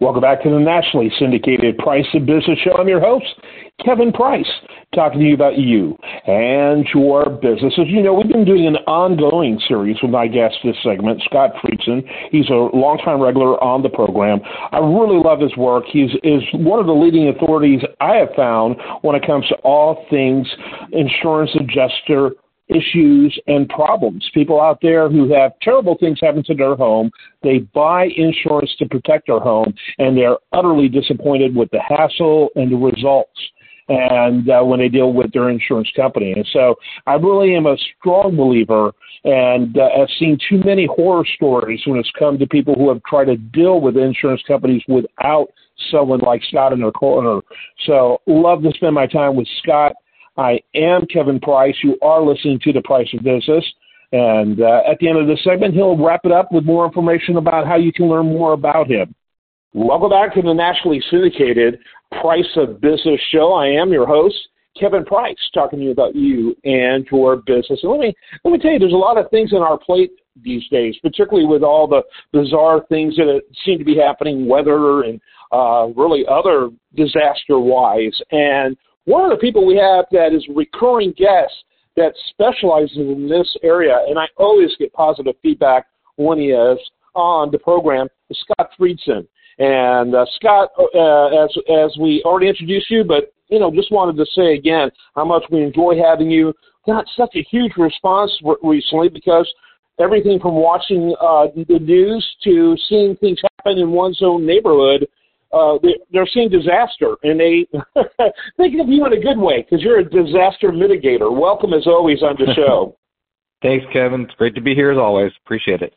Welcome back to the nationally syndicated Price of Business Show. I'm your host, Kevin Price, talking to you about you and your business. As you know, we've been doing an ongoing series with my guest this segment, Scott Friedson. He's a longtime regular on the program. I really love his work. He's is one of the leading authorities I have found when it comes to all things insurance adjuster issues and problems. People out there who have terrible things happen to their home, they buy insurance to protect their home, and they're utterly disappointed with the hassle and the results. And uh, when they deal with their insurance company, and so I really am a strong believer, and uh, I've seen too many horror stories when it's come to people who have tried to deal with insurance companies without someone like Scott in their corner. So love to spend my time with Scott I am Kevin Price. You are listening to The Price of Business. And uh, at the end of this segment, he'll wrap it up with more information about how you can learn more about him. Welcome back to the nationally syndicated Price of Business show. I am your host, Kevin Price, talking to you about you and your business. And let me let me tell you, there's a lot of things on our plate these days, particularly with all the bizarre things that seem to be happening, weather and uh, really other disaster-wise. And one of the people we have that is a recurring guest that specializes in this area, and I always get positive feedback when he is on the program, is Scott Friedson. And uh, Scott, uh, as as we already introduced you, but you know, just wanted to say again how much we enjoy having you. Got such a huge response recently because everything from watching uh, the news to seeing things happen in one's own neighborhood uh, they, they're seeing disaster, and they think of you in a good way because you're a disaster mitigator. Welcome as always on the show. Thanks, Kevin. It's great to be here as always. Appreciate it.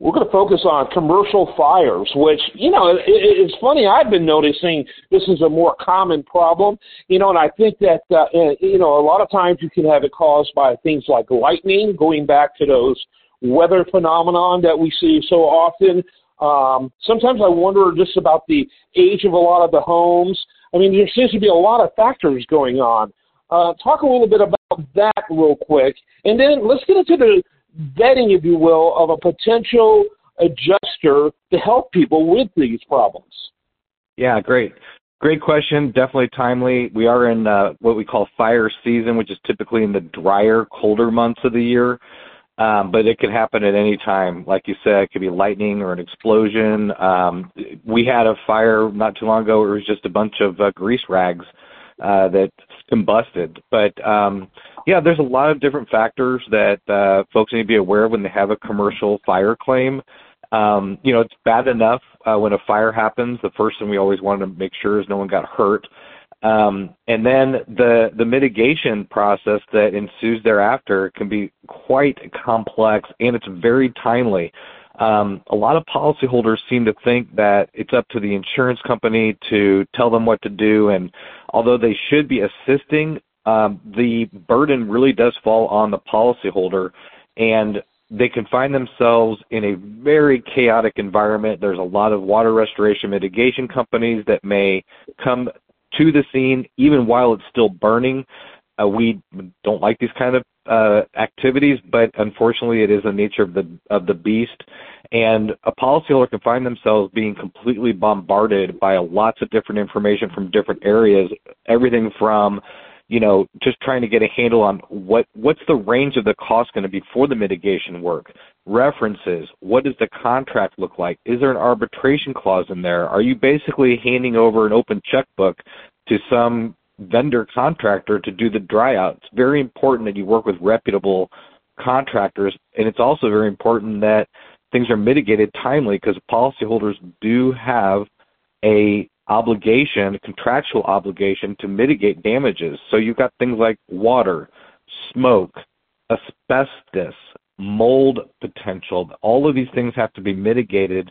We're going to focus on commercial fires, which, you know, it, it's funny. I've been noticing this is a more common problem, you know, and I think that, uh, you know, a lot of times you can have it caused by things like lightning, going back to those weather phenomenon that we see so often. Um, sometimes I wonder just about the age of a lot of the homes. I mean, there seems to be a lot of factors going on. Uh, talk a little bit about that real quick, and then let's get into the vetting, if you will, of a potential adjuster to help people with these problems. Yeah, great. Great question. Definitely timely. We are in uh, what we call fire season, which is typically in the drier, colder months of the year. Um, but it could happen at any time. Like you said, it could be lightning or an explosion. Um, we had a fire not too long ago. It was just a bunch of uh, grease rags uh, that combusted. But um, yeah, there's a lot of different factors that uh, folks need to be aware of when they have a commercial fire claim. Um, you know, it's bad enough uh, when a fire happens. The first thing we always want to make sure is no one got hurt. Um, and then the the mitigation process that ensues thereafter can be quite complex and it's very timely. Um, a lot of policyholders seem to think that it's up to the insurance company to tell them what to do, and although they should be assisting, um, the burden really does fall on the policyholder, and they can find themselves in a very chaotic environment. There's a lot of water restoration mitigation companies that may come to the scene even while it's still burning. Uh, we don't like these kind of uh, activities, but unfortunately, it is the nature of the of the beast. And a policyholder can find themselves being completely bombarded by lots of different information from different areas, everything from you know, just trying to get a handle on what what's the range of the cost going to be for the mitigation work. References. What does the contract look like? Is there an arbitration clause in there? Are you basically handing over an open checkbook to some vendor contractor to do the dry out? It's very important that you work with reputable contractors, and it's also very important that things are mitigated timely because policyholders do have a obligation, contractual obligation to mitigate damages. So you've got things like water, smoke, asbestos, mold potential. All of these things have to be mitigated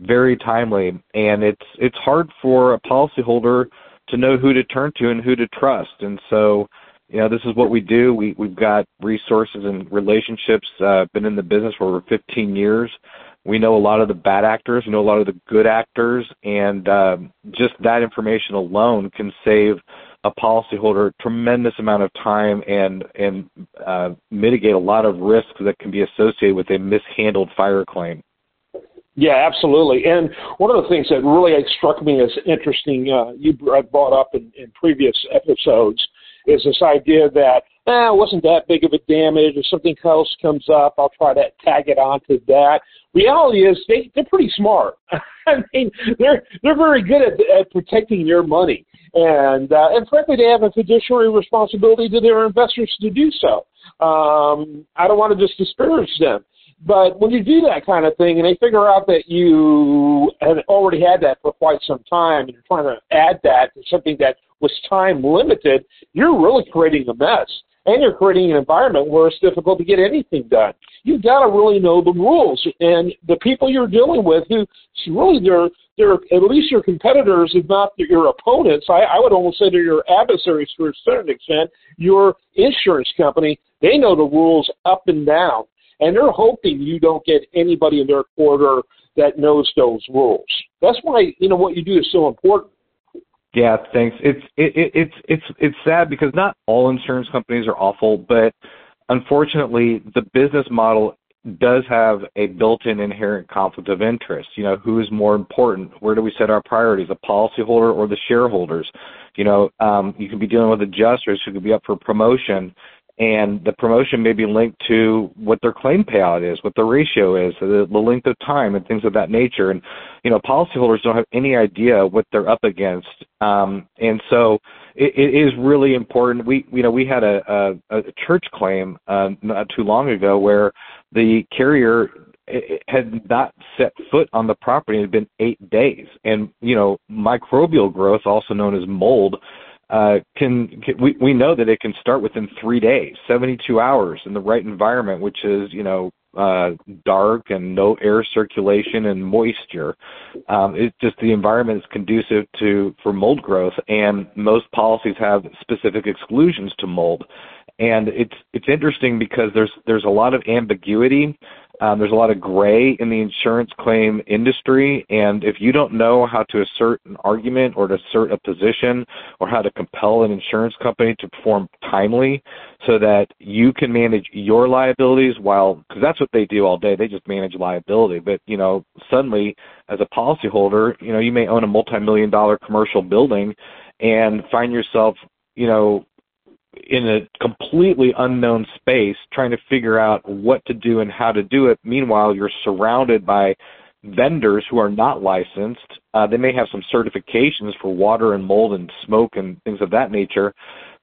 very timely, and it's it's hard for a policyholder to know who to turn to and who to trust. And so, you know, this is what we do. We we've got resources and relationships. Uh, been in the business for over 15 years we know a lot of the bad actors, we know a lot of the good actors, and uh, just that information alone can save a policyholder a tremendous amount of time and and uh, mitigate a lot of risks that can be associated with a mishandled fire claim. Yeah, absolutely. And one of the things that really struck me as interesting, uh, you brought up in, in previous episodes, is this idea that eh, it wasn't that big of a damage. If something else comes up, I'll try to tag it onto that. Reality is they they're pretty smart. I mean, they're they're very good at, at protecting your money, and uh, and frankly, they have a fiduciary responsibility to their investors to do so. Um, I don't want to just disparage them. But when you do that kind of thing and they figure out that you have already had that for quite some time and you're trying to add that to something that was time limited, you're really creating a mess and you're creating an environment where it's difficult to get anything done. You've got to really know the rules, and the people you're dealing with, who really they're they're at least your competitors, if not your opponents. I, I would almost say they're your adversaries to a certain extent. Your insurance company, they know the rules up and down, and they're hoping you don't get anybody in their quarter that knows those rules. That's why you know what you do is so important. Yeah, thanks. It's it, it, it's it's it's sad because not all insurance companies are awful, but unfortunately, the business model does have a built-in inherent conflict of interest. You know, who is more important? Where do we set our priorities? The policyholder or the shareholders? You know, um, you can be dealing with adjusters who could be up for promotion, and the promotion may be linked to what their claim payout is, what the ratio is, the, the length of time, and things of that nature. And you know, policyholders don't have any idea what they're up against, um, and so it, it is really important. We you know we had a, a, a church claim uh, not too long ago where the carrier had not set foot on the property. It had been eight days, and you know, microbial growth, also known as mold uh, can, can we, we know that it can start within three days, 72 hours in the right environment, which is you know uh, dark and no air circulation and moisture. Um, it's just the environment is conducive to for mold growth, and most policies have specific exclusions to mold. And it's it's interesting because there's there's a lot of ambiguity um, there's a lot of gray in the insurance claim industry, and if you don't know how to assert an argument or to assert a position or how to compel an insurance company to perform timely so that you can manage your liabilities while, because that's what they do all day, they just manage liability. But, you know, suddenly as a policyholder, you know, you may own a multi million dollar commercial building and find yourself, you know, in a completely unknown space trying to figure out what to do and how to do it. Meanwhile, you're surrounded by vendors who are not licensed. Uh, they may have some certifications for water and mold and smoke and things of that nature,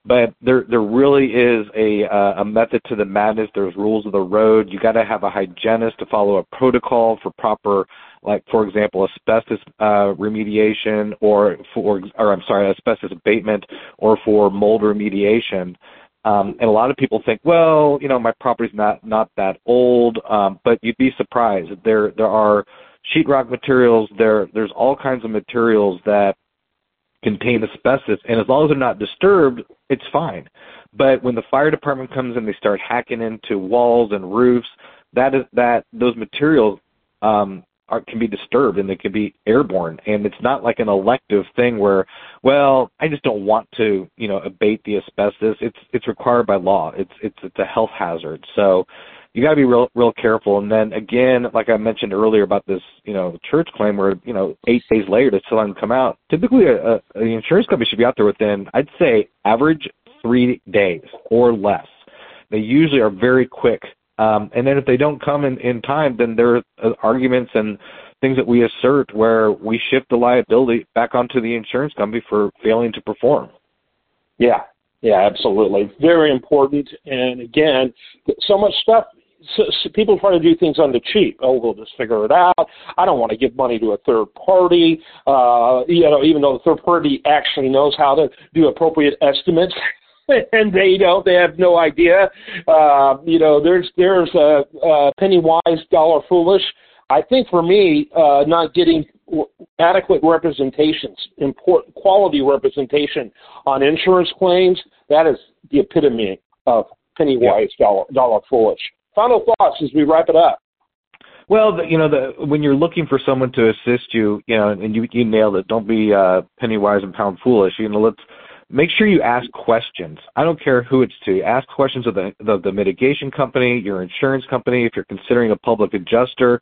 but there there really is a uh, a method to the madness. There's rules of the road. You got to have a hygienist to follow a protocol for proper like for example asbestos uh, remediation or for or I'm sorry asbestos abatement or for mold remediation. Um, and a lot of people think, well, you know, my property's not not that old, um, but you'd be surprised. There there are sheetrock materials. There there's all kinds of materials that contain asbestos, and as long as they're not disturbed, it's fine. But when the fire department comes in, they start hacking into walls and roofs. That is that those materials um, are, can be disturbed and they can be airborne and it's not like an elective thing where well i just don't want to you know abate the asbestos it's it's required by law it's it's it's a health hazard so you got to be real real careful and then again like i mentioned earlier about this you know church claim where you know eight days later they still haven't come out typically a, the insurance company should be out there within i'd say average three days or less they usually are very quick um, and then if they don't come in, in time, then there are arguments and things that we assert where we shift the liability back onto the insurance company for failing to perform. Yeah, yeah, absolutely. Very important. And again, so much stuff. So, so people try to do things on the cheap. Oh, we'll just figure it out. I don't want to give money to a third party. Uh, you know, even though the third party actually knows how to do appropriate estimates. and they don't. They have no idea. Uh, you know, there's there's a, a penny wise, dollar foolish. I think for me, uh, not getting adequate representations, important quality representation on insurance claims, that is the epitome of penny wise, yeah. dollar dollar foolish. Final thoughts as we wrap it up. Well, the, you know, the, when you're looking for someone to assist you, you know, and you, you nailed it. Don't be uh, penny wise and pound foolish. You know, let's make sure you ask questions. I don't care who it's to. Ask questions of the, the, the mitigation company, your insurance company, if you're considering a public adjuster.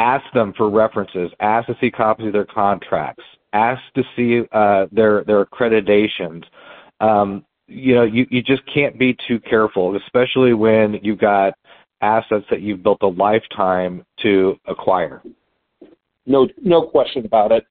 ask them for references, ask to see copies of their contracts, ask to see uh, their their accreditations. Um, you know, you, you just can't be too careful, especially when you've got assets that you've built a lifetime to acquire. No, no question about it.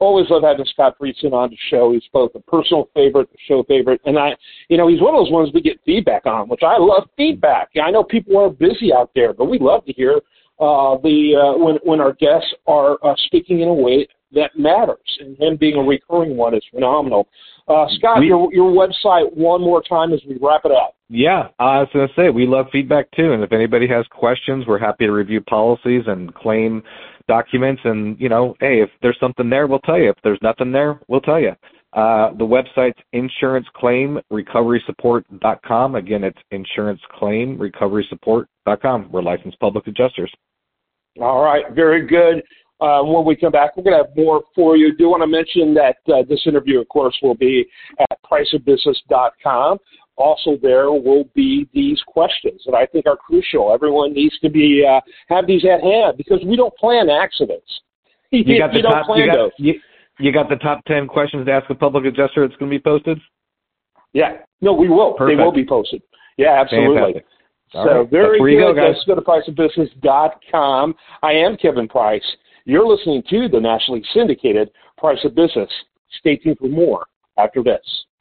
Always love having Scott Friedson on the show. He's both a personal favorite, a show favorite, and I, you know, he's one of those ones we get feedback on, which I love feedback. I know people are busy out there, but we love to hear uh, the uh, when when our guests are uh, speaking in a way that matters, and him being a recurring one is phenomenal. Uh, Scott, we, your your website one more time as we wrap it up. Yeah, I was going to say we love feedback too, and if anybody has questions, we're happy to review policies and claim documents. And you know, hey, if there's something there, we'll tell you. If there's nothing there, we'll tell you. Uh, the website's insuranceclaimrecoverysupport.com. Again, it's insuranceclaimrecoverysupport.com. We're licensed public adjusters. All right, very good. Uh, when we come back, we're going to have more for you. Do want to mention that uh, this interview, of course, will be at priceofbusiness.com. Also, there will be these questions that I think are crucial. Everyone needs to be uh, have these at hand because we don't plan accidents. You, got the you top, you got, you, you got the top 10 questions to ask a public adjuster that's going to be posted? Yeah. No, we will. Perfect. They will be posted. Yeah, absolutely. Fantastic. All so right. very good. Go. Let's go to priceofbusiness.com. I am Kevin Price. You're listening to the nationally syndicated Price of Business. Stay tuned for more after this.